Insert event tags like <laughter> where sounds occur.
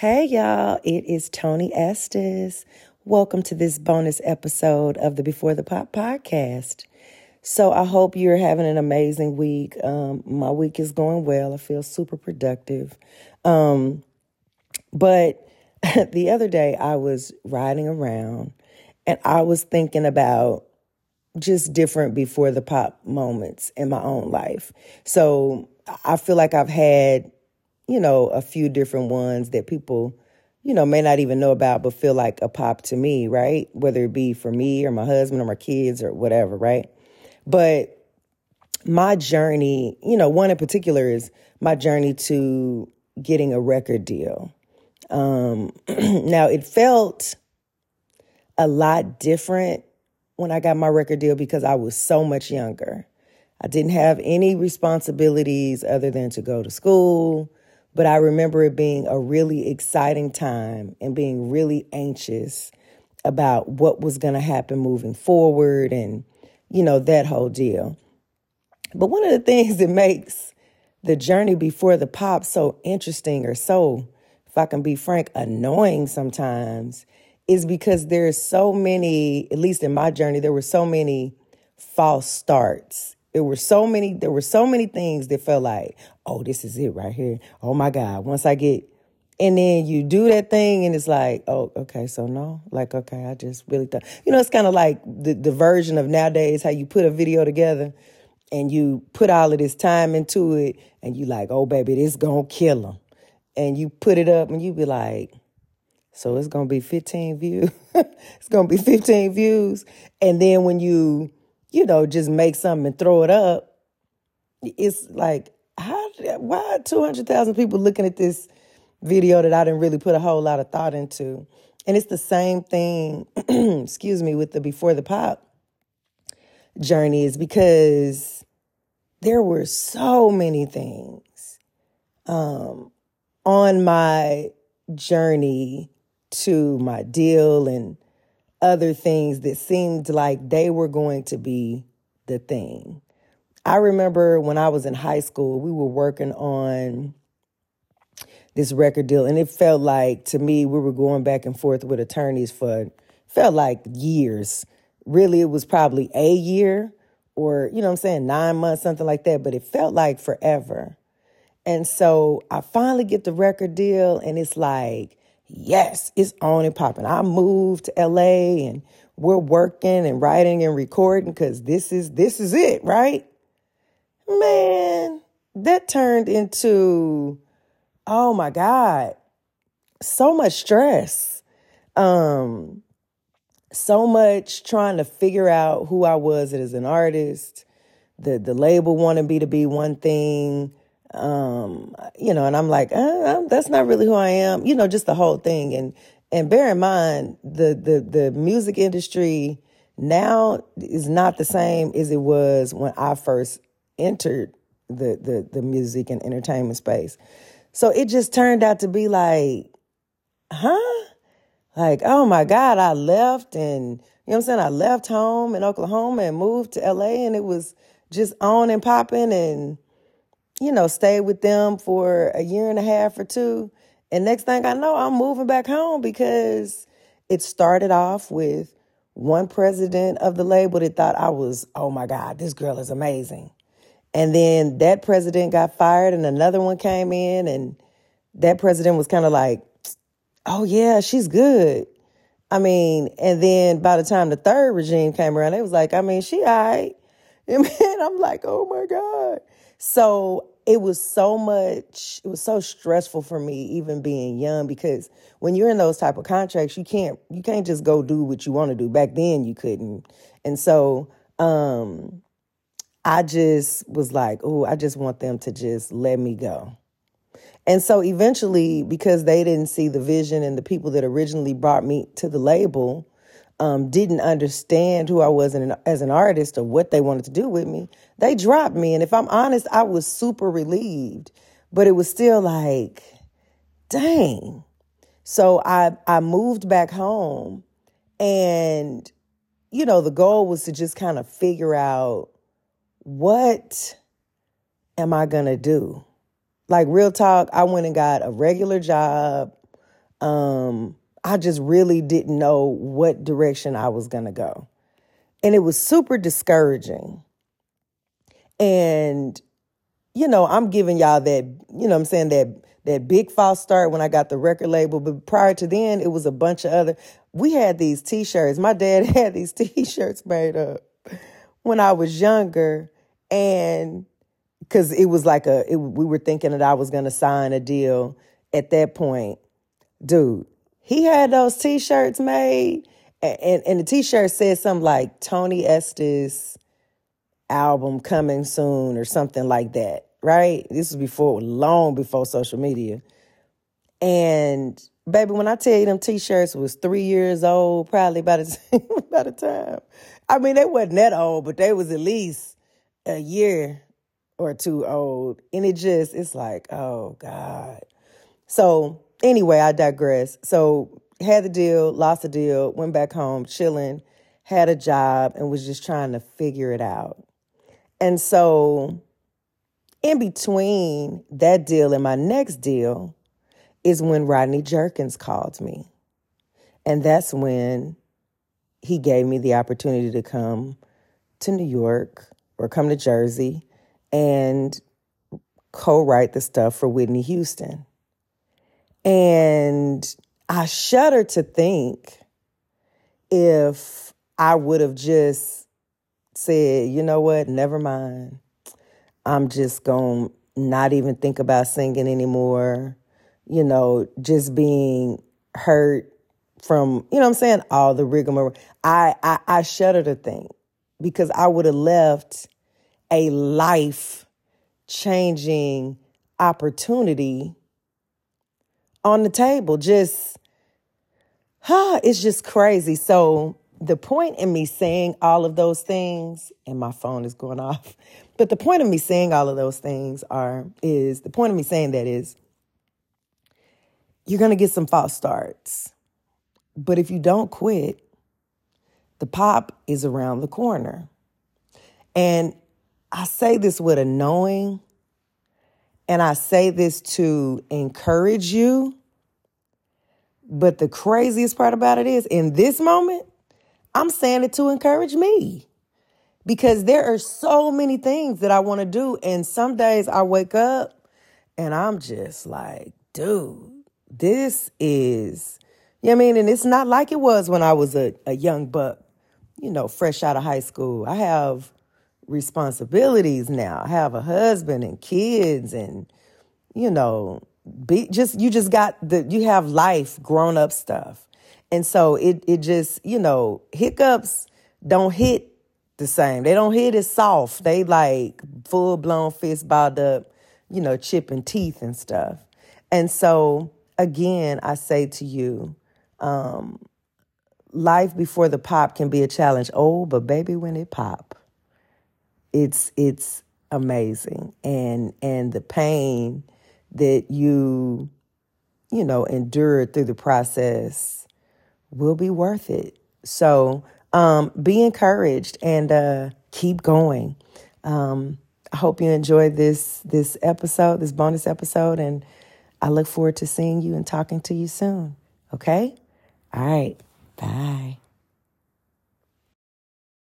Hey, y'all, it is Toni Estes. Welcome to this bonus episode of the Before the Pop podcast. So, I hope you're having an amazing week. Um, my week is going well. I feel super productive. Um, but <laughs> the other day, I was riding around and I was thinking about just different before the pop moments in my own life. So, I feel like I've had, you know, a few different ones that people, you know, may not even know about, but feel like a pop to me, right? Whether it be for me or my husband or my kids or whatever, right? But my journey, you know, one in particular is my journey to getting a record deal. Um, <clears throat> now, it felt a lot different when I got my record deal because I was so much younger. I didn't have any responsibilities other than to go to school, but I remember it being a really exciting time and being really anxious about what was going to happen moving forward and, you know, that whole deal. But one of the things <laughs> that makes the journey before the pop so interesting or so, if I can be frank, annoying sometimes is because there's so many, at least in my journey, there were so many false starts there were so many, there were so many things that felt like, oh, this is it right here. Oh my God. Once I get, and then you do that thing and it's like, oh, okay, so no, like, okay, I just really thought, you know, it's kind of like the, the version of nowadays how you put a video together and you put all of this time into it and you like, oh, baby, this gonna kill them. And you put it up and you be like, so it's gonna be 15 views. <laughs> it's gonna be 15 views. And then when you you know, just make something and throw it up. It's like, how, why 200,000 people looking at this video that I didn't really put a whole lot of thought into? And it's the same thing, <clears throat> excuse me, with the Before the Pop journey is because there were so many things um, on my journey to my deal and other things that seemed like they were going to be the thing. I remember when I was in high school, we were working on this record deal, and it felt like to me we were going back and forth with attorneys for felt like years. Really, it was probably a year or, you know I'm saying, nine months, something like that, but it felt like forever. And so I finally get the record deal, and it's like, yes, it's on and popping. I moved to LA and we're working and writing and recording because this is this is it, right? Man, that turned into oh my God, so much stress. Um so much trying to figure out who I was as an artist. The the label wanted me to be one thing um, you know, and I'm like, uh, that's not really who I am, you know, just the whole thing. And and bear in mind, the the the music industry now is not the same as it was when I first entered the the the music and entertainment space. So it just turned out to be like, huh? Like, oh my God, I left and you know what I'm saying? I left home in Oklahoma and moved to LA and it was just on and popping and you know, stayed with them for a year and a half or two. And next thing I know, I'm moving back home because it started off with one president of the label that thought I was, oh my God, this girl is amazing. And then that president got fired and another one came in and that president was kind of like, oh yeah, she's good. I mean, and then by the time the third regime came around, it was like, I mean, she all right. <laughs> And man, I'm like, oh my God. So it was so much, it was so stressful for me, even being young, because when you're in those type of contracts, you can't you can't just go do what you want to do. Back then you couldn't. And so um I just was like, oh, I just want them to just let me go. And so eventually, because they didn't see the vision and the people that originally brought me to the label, um, didn't understand who I was an, as an artist or what they wanted to do with me, they dropped me. And if I'm honest, I was super relieved, but it was still like, dang. So I, I moved back home and, you know, the goal was to just kind of figure out what am I going to do? Like real talk, I went and got a regular job um, I just really didn't know what direction I was going to go. And it was super discouraging. And, you know, I'm giving y'all that, you know I'm saying, that that big false start when I got the record label. But prior to then, it was a bunch of other. We had these T-shirts. My dad <laughs> had these T-shirts made up when I was younger, and because it was like a, it, we were thinking that I was going to sign a deal at that point, dude. He had those T-shirts made, and and, the T-shirt said something like Toni Estes album coming soon or something like that right? This was before, long before social media. And baby, when I tell you them t-shirts was three years old, probably by the <laughs> by the time. I mean, they wasn't that old, but they was at least a year or two old. And it just, it's like, oh God. So anyway, I digress. So had the deal, lost the deal, went back home, chilling, had a job, and was just trying to figure it out. And so in between that deal and my next deal is when Rodney Jerkins called me. And that's when he gave me the opportunity to come to New York or come to Jersey and co write the stuff for Whitney Houston. And I shudder to think if I would have just said, you know what, never mind. I'm just going to not even think about singing anymore. You know, just being hurt from, you know I'm saying, all the rigmarole. I, I, I shudder to think because I would have left a life changing opportunity on the table. Just, huh, it's just crazy. So the point in me saying all of those things, and my phone is going <laughs> off, but the point of me saying all of those things are is the point of me saying that is you're going to get some false starts. But if you don't quit, the pop is around the corner. And I say this with a knowing, and I say this to encourage you. But the craziest part about it is, in this moment, I'm saying it to encourage me because there are so many things that I want to do. And some days I wake up and I'm just like, dude, this is, you know I mean? And it's not like it was when I was a, a young buck, you know, fresh out of high school. I have responsibilities now. I have a husband and kids and, you know, be just you just got the you have life grown up stuff and so it it just, you know, hiccups don't hit the same. They don't hit as soft. They like full blown fist balled up, you know, chipping teeth and stuff. And so again, I say to you, um, life before the pop can be a challenge. Oh, but baby, when it pop, it's it's amazing. And and the pain that you, you know, endured through the process will be worth it. So um, be encouraged and uh, keep going. Um, I hope you enjoyed this this episode, this bonus episode, and I look forward to seeing you and talking to you soon. Okay? All right. Bye.